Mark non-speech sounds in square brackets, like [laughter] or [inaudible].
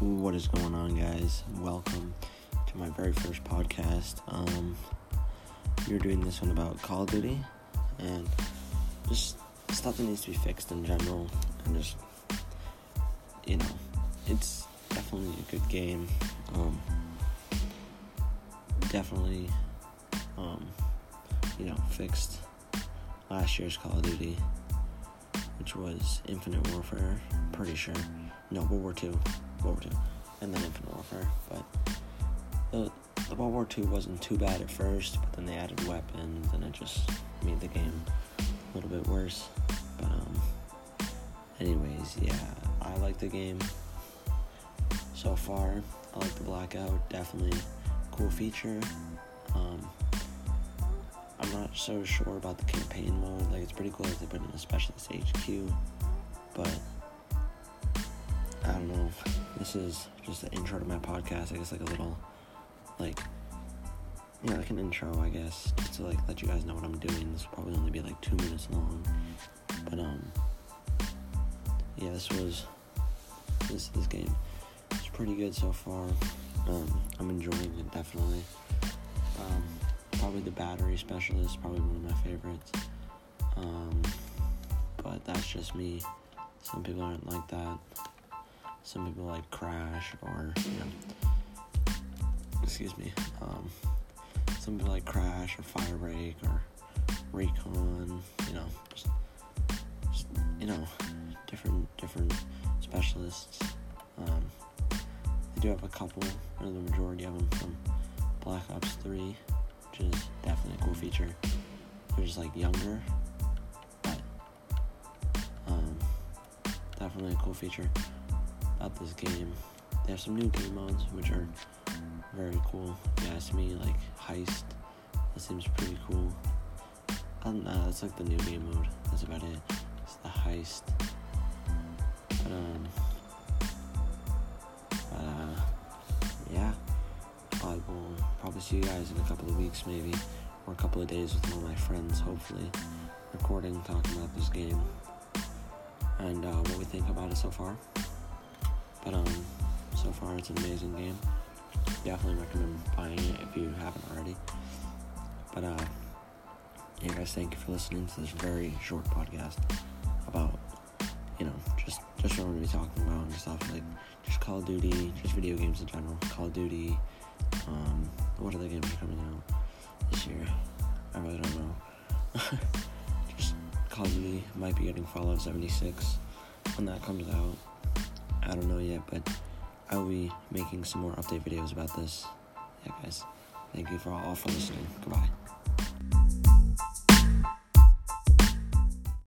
What is going on, guys? Welcome to my very first podcast. Um, we're doing this one about Call of Duty and just stuff that needs to be fixed in general, and just you know, it's definitely a good game. Um, definitely, um, you know, fixed last year's Call of Duty, which was Infinite Warfare. Pretty sure. No, World War Two. World War Two, and then Infinite Warfare. But the, the World War Two wasn't too bad at first, but then they added weapons, and it just made the game a little bit worse. But um, anyways, yeah, I like the game so far. I like the blackout. Definitely cool feature. Um, I'm not so sure about the campaign mode. Like, it's pretty cool that they put in a specialist HQ, but I don't know. This is just the intro to my podcast. I guess like a little, like, yeah, like an intro, I guess, just to like let you guys know what I'm doing. This will probably only be like two minutes long, but um, yeah, this was this this game. It's pretty good so far. Um, I'm enjoying it definitely. Um, probably the battery specialist, probably one of my favorites. Um, but that's just me. Some people aren't like that. Some people like Crash or you know, excuse me. Um, some people like Crash or Firebreak or Recon. You know, just, just you know, different different specialists. Um, they do have a couple, or the majority of them from Black Ops 3, which is definitely a cool feature. They're just like younger, but um, definitely a cool feature about this game. They have some new game modes which are very cool. If you ask me, like heist, that seems pretty cool. Other than that, that's like the new game mode. That's about it. It's the heist. But um, uh, yeah, I will probably see you guys in a couple of weeks, maybe, or a couple of days with all my friends, hopefully, recording, talking about this game, and uh, what we think about it so far. But um, so far it's an amazing game. Definitely recommend buying it if you haven't already. But uh, yeah, guys, thank you for listening to this very short podcast about you know just just what I'm gonna be talking about and stuff like just Call of Duty, just video games in general. Call of Duty. Um, what other games are coming out this year? I really don't know. [laughs] just Call of Duty might be getting Fallout 76 when that comes out. I don't know yet, but I will be making some more update videos about this. Yeah, guys. Thank you for all for listening. Goodbye.